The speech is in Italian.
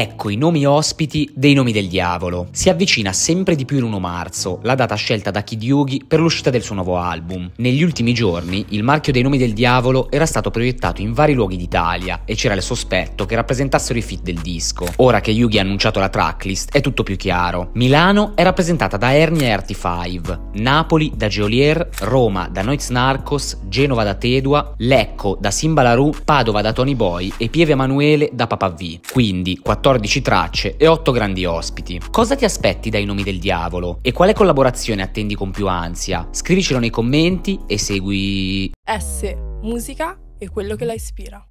Ecco i nomi ospiti dei nomi del diavolo. Si avvicina sempre di più l'1 marzo, la data scelta da Kid Yugi per l'uscita del suo nuovo album. Negli ultimi giorni il marchio dei nomi del diavolo era stato proiettato in vari luoghi d'Italia e c'era il sospetto che rappresentassero i feat del disco. Ora che Yugi ha annunciato la tracklist è tutto più chiaro. Milano è rappresentata da Ernia e Arti5, Napoli da Geolier, Roma da Noiz Narcos, Genova da Tedua, Lecco da Simba Larue, Padova da Tony Boy e Pieve Emanuele da Papa V. Quindi 14 tracce e 8 grandi ospiti. Cosa ti aspetti dai nomi del diavolo? E quale collaborazione attendi con più ansia? Scrivicelo nei commenti e segui S, musica e quello che la ispira.